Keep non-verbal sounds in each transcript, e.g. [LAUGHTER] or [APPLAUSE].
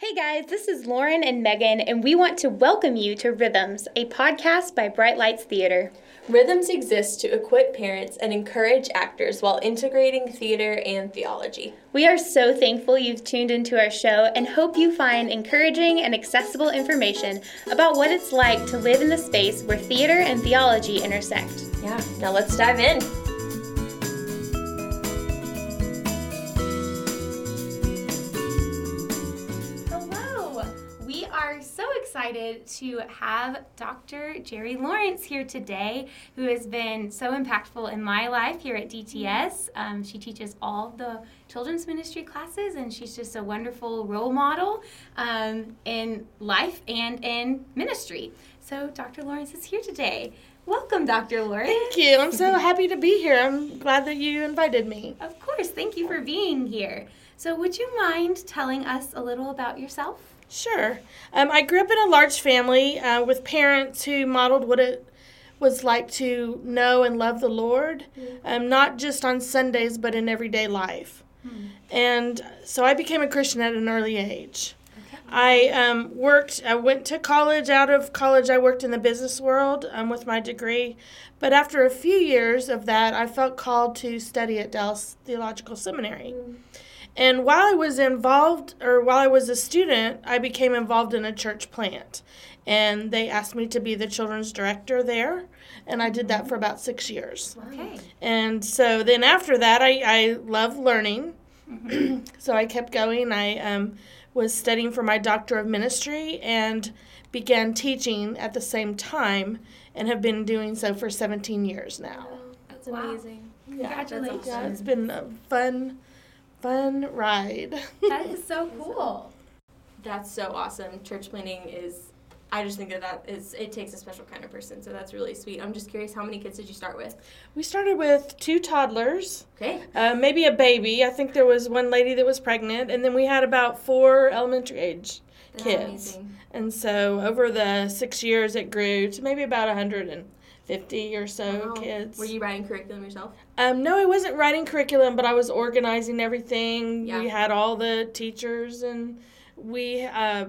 Hey guys, this is Lauren and Megan, and we want to welcome you to Rhythms, a podcast by Bright Lights Theater. Rhythms exists to equip parents and encourage actors while integrating theater and theology. We are so thankful you've tuned into our show and hope you find encouraging and accessible information about what it's like to live in the space where theater and theology intersect. Yeah, now let's dive in. Excited to have Dr. Jerry Lawrence here today, who has been so impactful in my life here at DTS. Um, she teaches all the children's ministry classes, and she's just a wonderful role model um, in life and in ministry. So, Dr. Lawrence is here today. Welcome, Dr. Lawrence. Thank you. I'm so happy to be here. I'm glad that you invited me. Of course, thank you for being here. So, would you mind telling us a little about yourself? Sure. Um, I grew up in a large family uh, with parents who modeled what it was like to know and love the Lord, um, not just on Sundays, but in everyday life. And so I became a Christian at an early age. I um, worked, I went to college. Out of college, I worked in the business world um, with my degree. But after a few years of that, I felt called to study at Dallas Theological Seminary. And while I was involved, or while I was a student, I became involved in a church plant. And they asked me to be the children's director there. And I did that for about six years. Okay. And so then after that, I, I love learning. [CLEARS THROAT] so I kept going. I um, was studying for my Doctor of Ministry and began teaching at the same time and have been doing so for 17 years now. That's Wow. amazing. Congratulations. Yeah, it's been a fun, fun ride. [LAUGHS] That is so cool. That's so awesome. Church planting is, I just think that that is, it takes a special kind of person. So that's really sweet. I'm just curious, how many kids did you start with? we started with two toddlers. Okay. uh, maybe a baby. I think there was one lady that was pregnant, and then we had about four elementary age That's kids. amazing. And so over the six years, it grew to maybe about 150 or so Wow. kids. Were you writing curriculum yourself? Um, no, I wasn't writing curriculum, but I was organizing everything. Yeah. We had all the teachers, and we uh,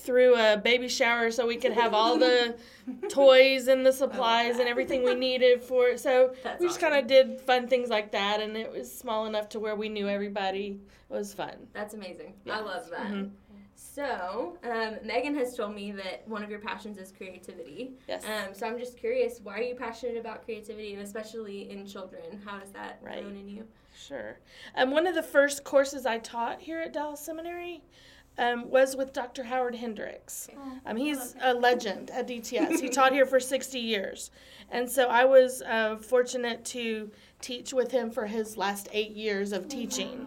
threw a baby shower so we could have all the [LAUGHS] toys and the supplies and everything we needed for it. So [LAUGHS] That's we just awesome. kind of did fun things like that, and it was small enough to where we knew everybody. It was fun. That's amazing. Yeah. I love that. Mhm. So, um, Megan has told me that one of your passions is creativity. Yes. Um, so I'm just curious, why are you passionate about creativity, and especially in children? How has that Right. grown in you? Sure. Um, one of the first courses I taught here at Dallas Seminary um, was with Dr. Howard Hendricks. Um, he's a legend at DTS. he taught here for 60 years. And so I was uh, fortunate to teach with him for his last eight years of teaching.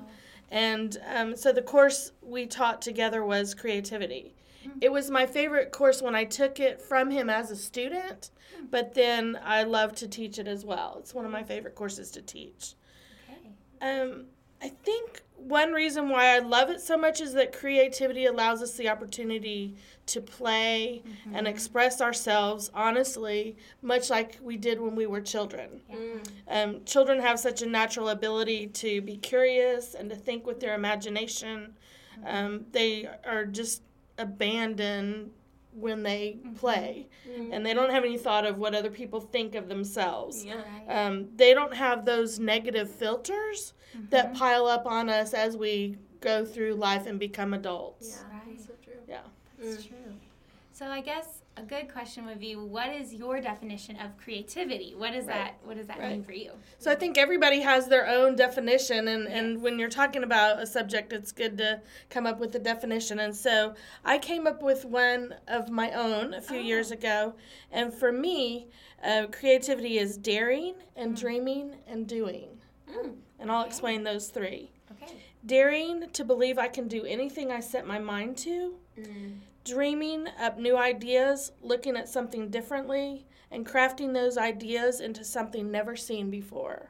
And um, so the course we taught together was creativity. It was my favorite course when I took it from him as a student, but then I love to teach it as well. It's one of my favorite courses to teach. Okay. Um, I think one reason why I love it so much is that creativity allows us the opportunity to play and express ourselves honestly, much like we did when we were children. Mm. Um, children have such a natural ability to be curious and to think with their imagination. Um, they are just abandoned when they mm-hmm. play, and they don't have any thought of what other people think of themselves Yeah. um, they don't have those negative filters that mm-hmm. pile up on us as we go through life and become adults. Yeah. Right. That's so true. Yeah. That's mm. true. So I guess a good question would be, what is your definition of creativity? What does Right. that What does that Right. mean for you? So I think everybody has their own definition, and, and when you're talking about a subject, it's good to come up with a definition. And so I came up with one of my own a few years ago. And for me, uh, creativity is daring and dreaming and doing. Mm. And I'll explain those three. Okay. Daring to believe I can do anything I set my mind to. Mm. Dreaming up new ideas, looking at something differently, and crafting those ideas into something never seen before.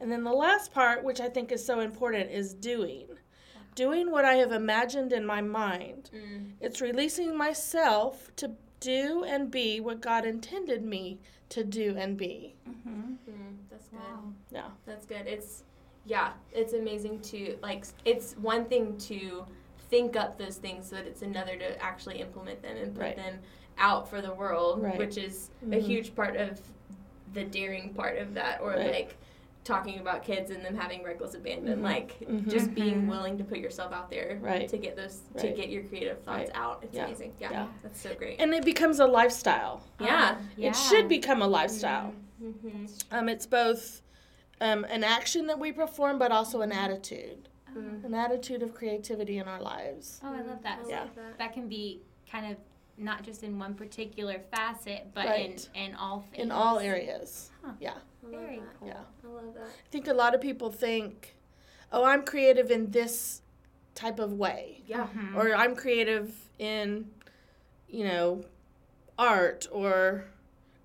And then the last part, which I think is so important, is doing. Doing what I have imagined in my mind. Mm. It's releasing myself to do and be what God intended me to do and be. Mm-hmm. Mm. That's good. Wow. Yeah. That's good. It's yeah, it's amazing to like it's one thing to think up those things so that it's another to actually implement them and put Right. them out for the world, Right. which is a Mhm. huge part of the daring part of that, or Right. like talking about kids and them having reckless abandon, Mhm. like Mhm. just being Mhm. willing to put yourself out there Right. to get those to get your creative thoughts Right. out. It's Yeah. amazing. Yeah. Yeah. that's so great. And it becomes a lifestyle. yeah. It should become a lifestyle. Mm-hmm. Um, it's both um, an action that we perform, but also an attitude, Mm. an attitude of creativity in our lives. Oh, I love that. I Yeah. love that. That can be kind of not just in one particular facet, but Right. in, in all things. In all areas. Huh. Yeah. I love Very that. cool. Yeah. I love that. I think a lot of people think, oh, I'm creative in this type of way, Yeah. Mhm. or I'm creative in, you know, art or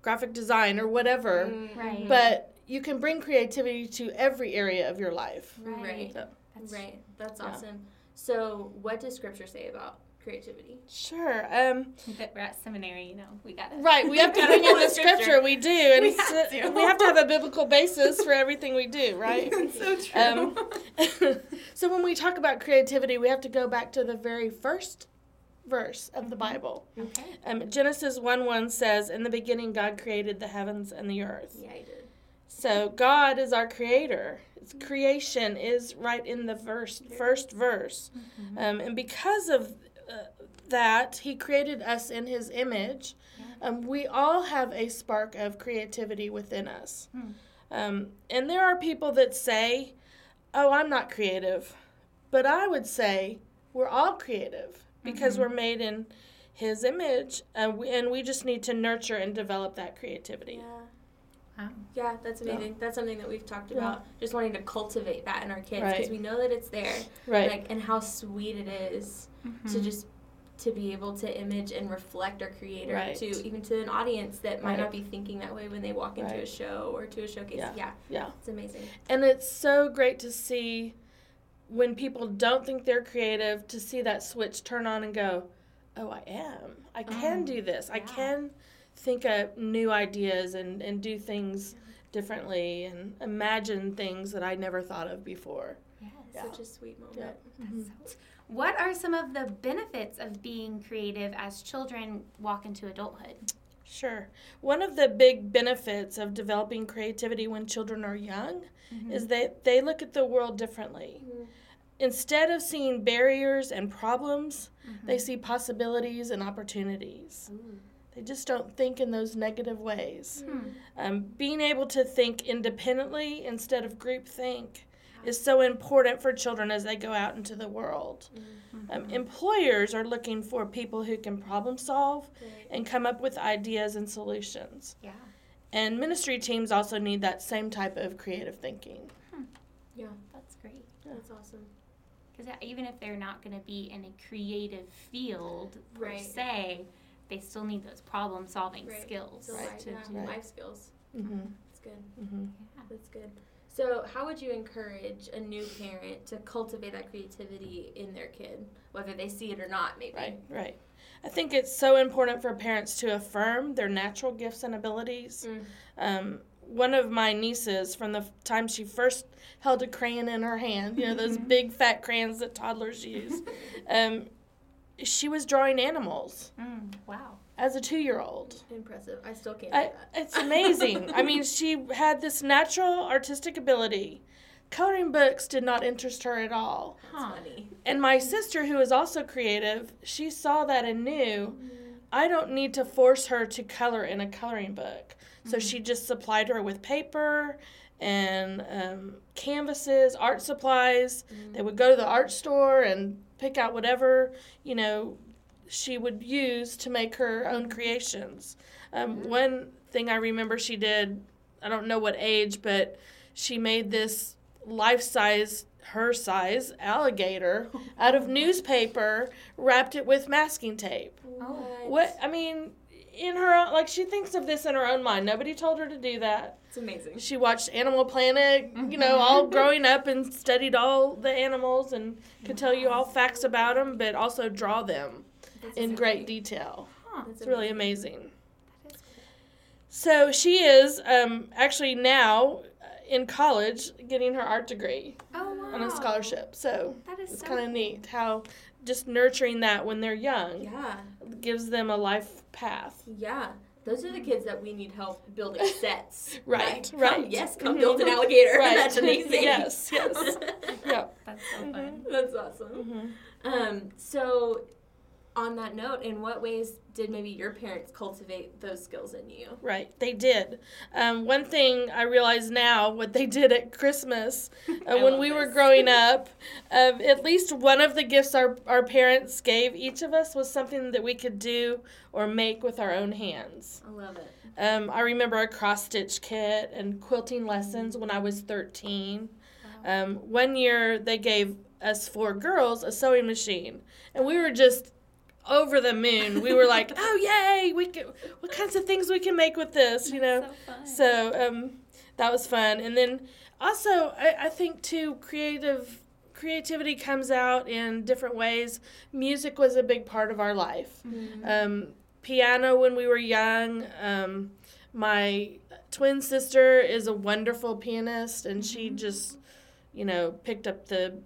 graphic design or whatever. Mm. Right. But you can bring creativity to every area of your life. Right. Yeah. That's Right. That's Yeah. awesome. So, what does Scripture say about creativity? Sure. Um, That we're at seminary, you know, we got it. right. We have to [LAUGHS] bring in the scripture. We do, and We we have have, to. we have to have a biblical basis for everything we do, [LAUGHS] right? so true. Um, [LAUGHS] so when we talk about creativity, we have to go back to the very first verse of the Bible. okay. Um, Genesis 1 1 says, In the beginning, God created the heavens and the earth. Yeah, I did. So God is our creator. Its creation is right in the verse, first verse. Mm-hmm. Um, and because of uh, that, He created us in His image. Um, we all have a spark of creativity within us. Hmm. Um, and there are people that say, Oh, I'm not creative. But I would say we're all creative because Mhm. we're made in His image. And we, and we just need to nurture and develop that creativity. Yeah. Wow. Yeah, that's Yeah. amazing. That's something that we've talked Yeah. about. Just wanting to cultivate that in our kids Right. because we know that it's there. Right. Like, and how sweet it is to Mhm. just to be able to image and reflect our creator Right. to even to an audience that might Right. not be thinking that way when they walk into a show or to a showcase. Yeah. yeah, yeah. it's amazing. And it's so great to see when people don't think they're creative to see that switch turn on and go, oh, I am. I can Um, do this. I can think up new ideas and, and do things differently and imagine things that I never thought of before. Yes. Yeah. Such a sweet moment. Yeah. That's mm-hmm. so- What are some of the benefits of being creative as children walk into adulthood? Sure. One of the big benefits of developing creativity when children are young mm-hmm. is that they look at the world differently. Mhm. Instead of seeing barriers and problems, they mm-hmm. see possibilities and opportunities. Ooh. They just don't think in those negative ways. Hmm. Um, being able to think independently instead of group think is so important for children as they go out into the world. Um, Mhm. employers are looking for people who can problem solve Right. and come up with ideas and solutions. Yeah. And ministry teams also need that same type of creative thinking. Yeah, That's great. that's awesome. Because even if they're not going to be in a creative field per Right. se, they still need those problem solving Right. skills. Right. life, to yeah, do Right. life skills. Mm-hmm. That's good. Mm-hmm. Yeah. That's good. So, how would you encourage a new parent to cultivate that creativity in their kid, whether they see it or not? Maybe. Right, right. I think it's so important for parents to affirm their natural gifts and abilities. Mm. Um, one of my nieces, from the time she first held a crayon in her hand, you know, those [LAUGHS] big fat crayons that toddlers use, [LAUGHS] um, she was drawing animals Mm, wow. as a two year old. Impressive. I still can't I, do that. it's amazing. I mean, [LAUGHS] she had this natural artistic ability. Coloring books did not interest her at all. That's Huh. funny. And my sister, who is also creative, she saw that and knew I don't need to force her to color in a coloring book. So she just supplied her with paper and um, canvases, art supplies. They would go to the art store and pick out whatever, you know, she would use to make her own creations. Um, One thing I remember she did, I don't know what age, but she made this life size, her size alligator [LAUGHS] out of newspaper, wrapped it with masking tape. Oh. What I mean, in her own, like she thinks of this in her own mind. Nobody told her to do that. It's amazing. She watched Animal Planet, you know, all growing up and studied all the animals and could tell you all facts about them, but also draw them That's in amazing. great detail. Huh. It's really amazing. That is. So she is um, actually now uh, in college getting her art degree Oh, wow. on a scholarship. So That is it's so kind of cool. neat how just nurturing that when they're young Yeah. gives them a life path. Yeah. Those are the kids that we need help building [LAUGHS] sets. Right, Come- right. yes, come Mhm. build an alligator. [LAUGHS] Right. That's [LAUGHS] amazing. Yes, yes. Yep. That's so Mhm. fun. That's awesome. hmm Um, so, on that note, in what ways did maybe your parents cultivate those skills in you? Right, they did. Um, one thing I realize now, what they did at Christmas [LAUGHS] uh, when we were growing [LAUGHS] up, um, at least one of the gifts our, our parents gave each of us was something that we could do or make with our own hands. I love it. Um, I remember a cross stitch kit and quilting lessons when I was 13. Um, one year they gave us four girls a sewing machine, and we were just over the moon. We were like, [LAUGHS] "Oh yay! We can, what kinds of things we can make with this?" You know. so. So um, that was fun, and then also I, I think too creative creativity comes out in different ways. Music was a big part of our life. Mm-hmm. Um, piano when we were young. Um, my twin sister is a wonderful pianist, and she just, you know, picked up the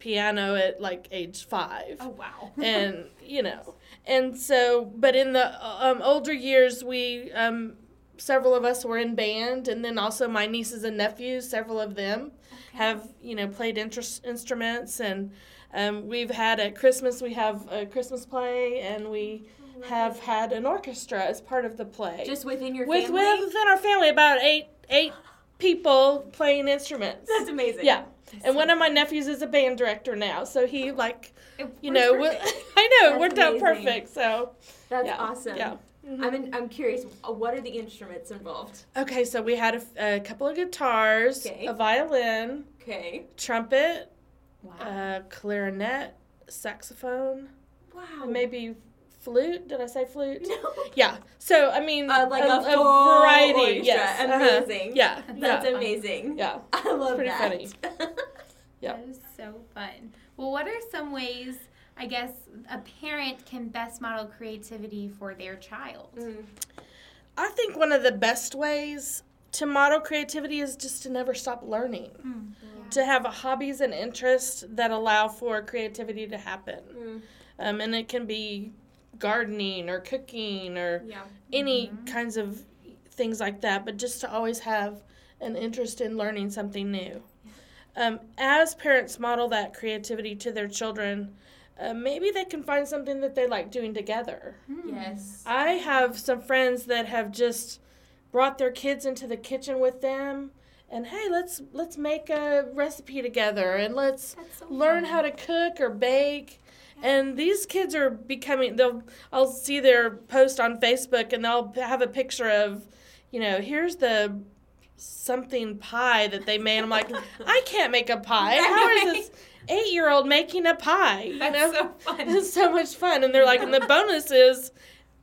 piano at like age five. Oh wow. [LAUGHS] and you know and so but in the um, older years we um, several of us were in band and then also my nieces and nephews several of them have you know played interest instruments. And um, we've had at christmas we have a christmas play and we have had an orchestra as part of the play. Just within your with family? within our family about eight eight people playing instruments. That's amazing. yeah and one of my nephews is a band director now so he like It you know. [LAUGHS] I know it worked out perfect. So That's yeah, awesome. Yeah. Mhm. I'm, in, I'm curious, uh, what are the instruments involved? Okay, so we had a couple of guitars, Okay. a violin, Okay. trumpet, wow. a clarinet, saxophone, Wow. maybe flute. Did I say flute? No. Yeah. So I mean, Uh, like a, a, full variety. orchestra. Yes. uh-huh. Amazing. Yeah. That's yeah. amazing. Yeah. I love pretty that. funny. [LAUGHS] yeah. That is so fun. Well, what are some ways, I guess, a parent can best model creativity for their child? Mm. I think one of the best ways to model creativity is just to never stop learning. Mm. To have hobbies and interests that allow for creativity to happen. Mm. Um, and it can be gardening or cooking or Yeah. any Mhm. kinds of things like that, but just to always have an interest in learning something new. Um, as parents model that creativity to their children, uh, maybe they can find something that they like doing together. Yes. I have some friends that have just brought their kids into the kitchen with them and hey, let's let's make a recipe together and let's so learn fun. how to cook or bake. And these kids are becoming they'll I'll see their post on Facebook and they'll have a picture of, you know, here's the something pie that they made. I'm like, [LAUGHS] I can't make a pie. How is this eight year old making a pie? You That's know? so fun. It's so much fun. And they're like, and the [LAUGHS] bonus is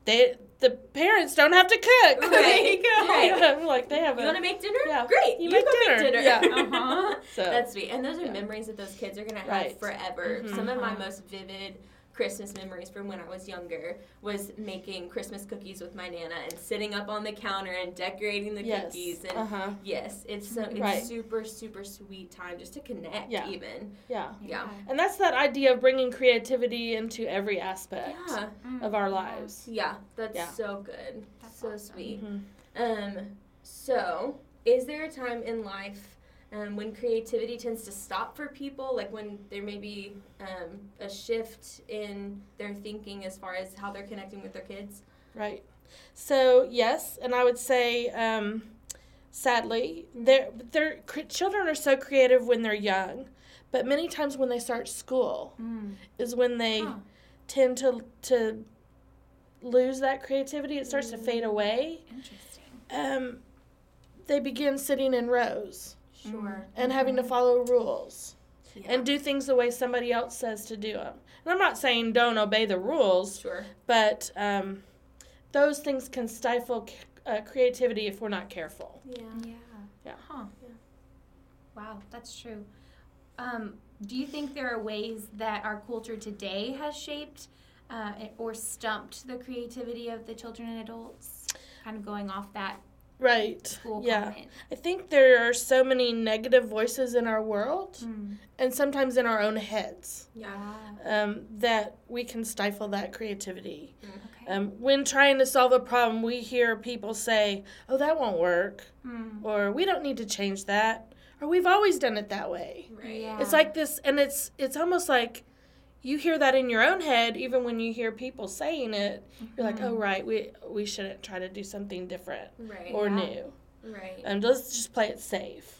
they the parents don't have to cook. Right, you know? right. [LAUGHS] like they have You want to make dinner? Yeah. Great. You You, make go dinner. make dinner. Yeah. Uh-huh. so That's sweet. And those are Yeah. memories that those kids are going to have Right. forever. Mhm. Some of my Uh-huh. most vivid Christmas memories from when I was younger was making Christmas cookies with my nana and sitting up on the counter and decorating the yes. cookies and Uh huh. yes, it's so it's Right. super super sweet time just to connect Yeah. even. Yeah. Yeah. And that's that idea of bringing creativity into every aspect Yeah. Of our lives. Yeah, that's Yeah. so good. That's so awesome. sweet. Mhm. Um, so, is there a time in life um, when creativity tends to stop for people? Like when there may be um, a shift in their thinking as far as how they're connecting with their kids? Right. So yes, and I would say, um, sadly, their their children are so creative when they're young, but many times when they start school Mm. is when they Huh. tend to to lose that creativity. It starts to fade away. Interesting. Um, they begin sitting in rows Sure. and having to follow rules Yeah. and do things the way somebody else says to do them. And I'm not saying don't obey the rules, sure. but um, those things can stifle c- uh, creativity if we're not careful. Yeah. Yeah. Yeah. Huh. Yeah. Wow, that's true. Um, do you think there are ways that our culture today has shaped uh, or stumped the creativity of the children and adults? Kind of going off that Right. Yeah. comment. I think there are so many negative voices in our world Mm. and sometimes in our own heads Yeah. um, that we can stifle that creativity. Okay. Um, when trying to solve a problem, we hear people say, Oh, that won't work, Mm. or we don't need to change that, or we've always done it that way. Right. Yeah. It's like this, and it's it's almost like you hear that in your own head, even when you hear people saying it. You're like, oh right, we we shouldn't try to do something different Right. or Yeah. new. right. Um, let's just play it safe.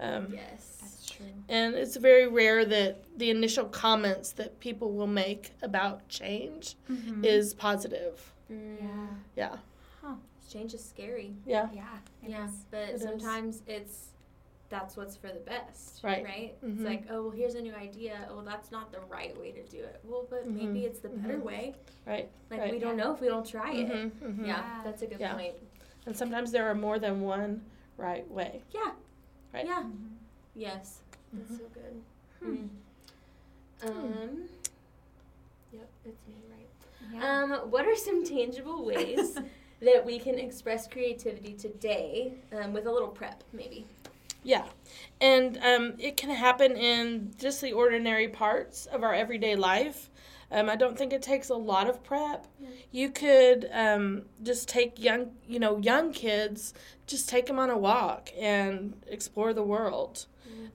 Um, yes. That's true. and it's very rare that the initial comments that people will make about change Mhm. is positive. Mm. Yeah. Yeah, Change is scary. yeah, Yeah. it Yeah, is. but It is. sometimes it's that's what's for the best, Right. Right? Mhm. It's like, oh, well, here's a new idea. Oh, that's not the right way to do it. Well, but Mhm. maybe it's the better Mhm. way. right. Like Right. we don't know if we don't try it. Mhm, mhm. Yeah, Yeah. that's a good Yeah. point. And sometimes there are more than one right way. Yeah. Right. Yeah. Yes. That's so good. Hmm. Mm. Um. Yep, it's me, right? Yeah. Um, what are some tangible ways [LAUGHS] that we can express creativity today um, with a little prep, maybe? Yeah, and um, it can happen in just the ordinary parts of our everyday life. Um, I don't think it takes a lot of prep. You could um, just take young, you know, young kids, just take them on a walk and explore the world.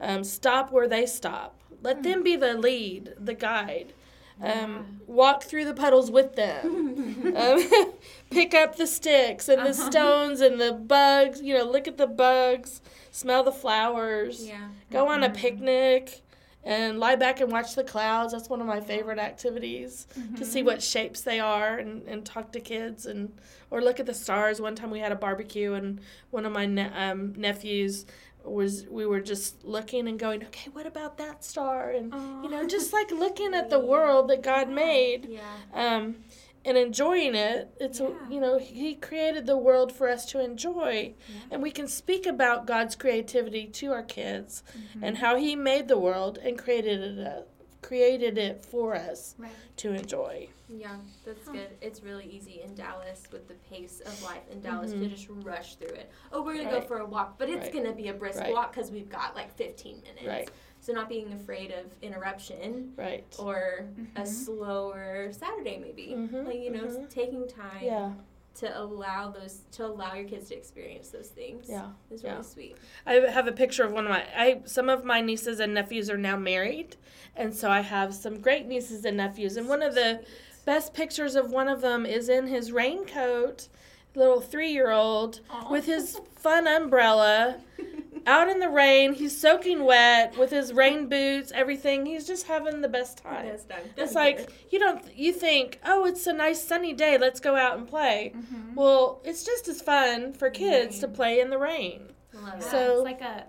Um, stop where they stop. Let them be the lead, the guide. Um, walk through the puddles with them. [LAUGHS] um, [LAUGHS] pick up the sticks and the Uh-huh. stones and the bugs. You know, look at the bugs, smell the flowers, Yeah. go on a Mhm. picnic, and lie back and watch the clouds. That's one of my favorite activities to see what shapes they are and, and talk to kids and or look at the stars. One time we had a barbecue and one of my ne- um, nephews was we were just looking and going, okay, what about that star? And you know, just like looking at the [LAUGHS] world that God made Yeah. um, and enjoying it. It's Yeah. you know He created the world for us to enjoy, Yeah. and we can speak about God's creativity to our kids Mhm. and how He made the world and created it uh, created it for us Right. to enjoy. Yeah, that's Huh. good. It's really easy in Dallas with the pace of life in Dallas to Mhm. just rush through it. Oh, we're gonna go for a walk, but it's Right. gonna be a brisk Right. walk because we've got like 15 minutes. Right. So not being afraid of interruption Right. or a Mhm. slower Saturday maybe. Mhm, Like you know, s- mhm. taking time Yeah. to allow those to allow your kids to experience those things. Yeah. is really Yeah. sweet. I have a picture of one of my I some of my nieces and nephews are now married, and so I have some great nieces and nephews. And one of the Sweet. best pictures of one of them is in his raincoat, little three year old with his fun umbrella [LAUGHS] out in the rain. He's soaking wet with his rain boots, everything. He's just having the best time. Best time. It's like care. you don't you think, oh, it's a nice sunny day. Let's go out and play. Mhm. Well, it's just as fun for kids to play in the rain. Love Yeah, it. So- it's like a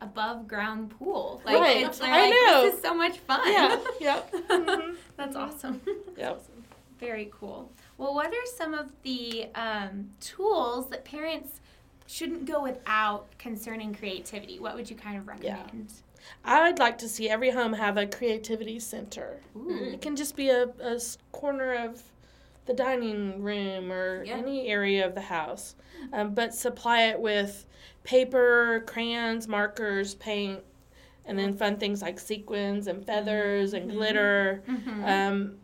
above ground pool. Like Right. it's I like know. this is so much fun. Yeah, [LAUGHS] yep. Mhm. That's awesome. [LAUGHS] Yep. Very cool. Well, what are some of the um, tools that parents shouldn't go without concerning creativity? What would you kind of recommend? Yeah. recommend? I'd like to see every home have a creativity center. Ooh. It can just be a, a corner of the dining room or Yeah. any area of the house, um, but supply it with paper, crayons, markers, paint, and then fun things like sequins and feathers and Mhm. glitter. Mhm. Um,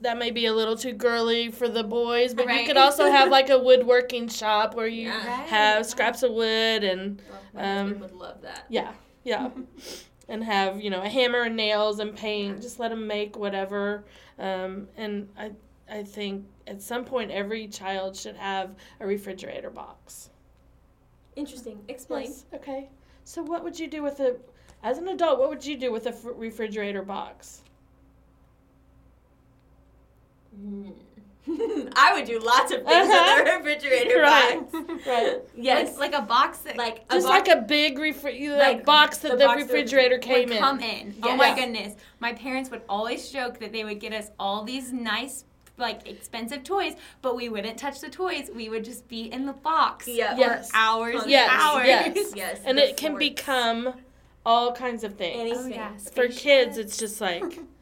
that may be a little too girly for the boys, but Right. you could also have like a woodworking shop where you Yeah. Right. have scraps of wood and Well, Um, would love that. yeah, yeah, [LAUGHS] and have you know a hammer and nails and paint. Just let them make whatever. Um, and I I think at some point every child should have a refrigerator box. Interesting. Explain. Yes. Okay. So what would you do with a as an adult? What would you do with a fr- refrigerator box? Mm. [LAUGHS] I would do lots of things Uh-huh. with a refrigerator Right. box. Right. [LAUGHS] Yes. Like, like a box that Like a Just box- like a big refri- Like box that the the, box refrigerator would came in. come in. Oh Yes. my goodness. My parents would always joke that they would get us all these nice like expensive toys, but we wouldn't touch the toys. We would just be in the box Yeah. for Yes. hours and Yes, hours. yes. yes. and the it can become all kinds of things. anything. Oh, yeah. For kids, it's just like [LAUGHS]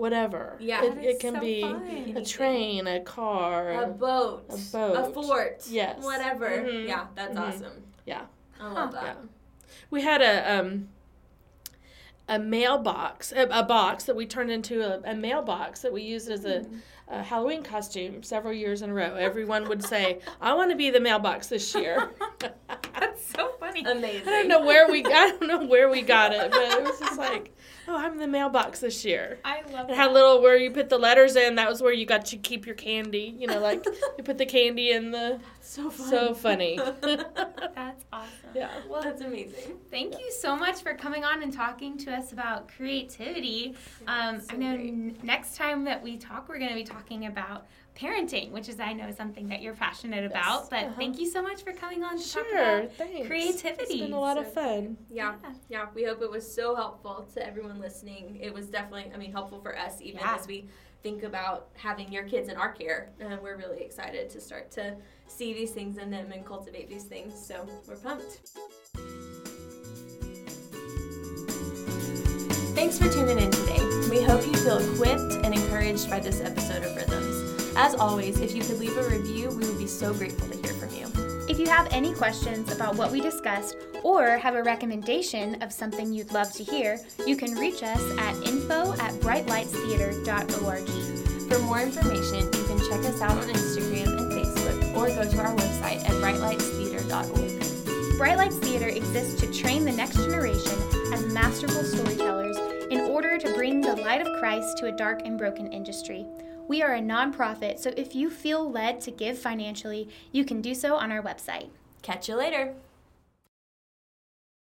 whatever. Yeah. it, it can so be fun. a train, a car. A boat. A boat. A fort. Yes. Whatever. Mhm. Yeah, that's Mhm. awesome. Yeah. I love Huh. that. Yeah. We had a um a mailbox, a, a box that we turned into a, a mailbox that we used as a, a Halloween costume several years in a row. Everyone would say, "I want to be the mailbox this year." [LAUGHS] That's so funny. Amazing. I don't know where we I don't know where we got it, but it was just like, "Oh, I'm the mailbox this year." I love It had that. little where you put the letters in. That was where you got to keep your candy. You know, like [LAUGHS] you put the candy in the. So fun. So funny. [LAUGHS] That's awesome. Yeah. Well, That's amazing. thank you so much for coming on and talking to us about creativity. Um, So I know n- next time that we talk, we're going to be talking about parenting, which is I know something that you're passionate about. But Uh-huh. thank you so much for coming on to talk Sure. about Thanks. creativity. It's been a lot of fun. Yeah, yeah. We hope it was so helpful to everyone listening. It was definitely, I mean, helpful for us even Yeah. as we think about having your kids in our care. Uh, we're really excited to start to see these things in them and cultivate these things. So we're pumped. Thanks for tuning in today. We hope you feel equipped and encouraged by this episode of Rhythms. As always, if you could leave a review, we would be so grateful to hear from you. If you have any questions about what we discussed or have a recommendation of something you'd love to hear, you can reach us at info at brightlightstheater.org. For more information, you can check us out on Instagram and Facebook or go to our website at brightlightstheater.org. Bright Lights Theater exists to train the next generation as masterful storytellers in order to bring the light of Christ to a dark and broken industry. We are a nonprofit, so if you feel led to give financially, you can do so on our website. Catch you later.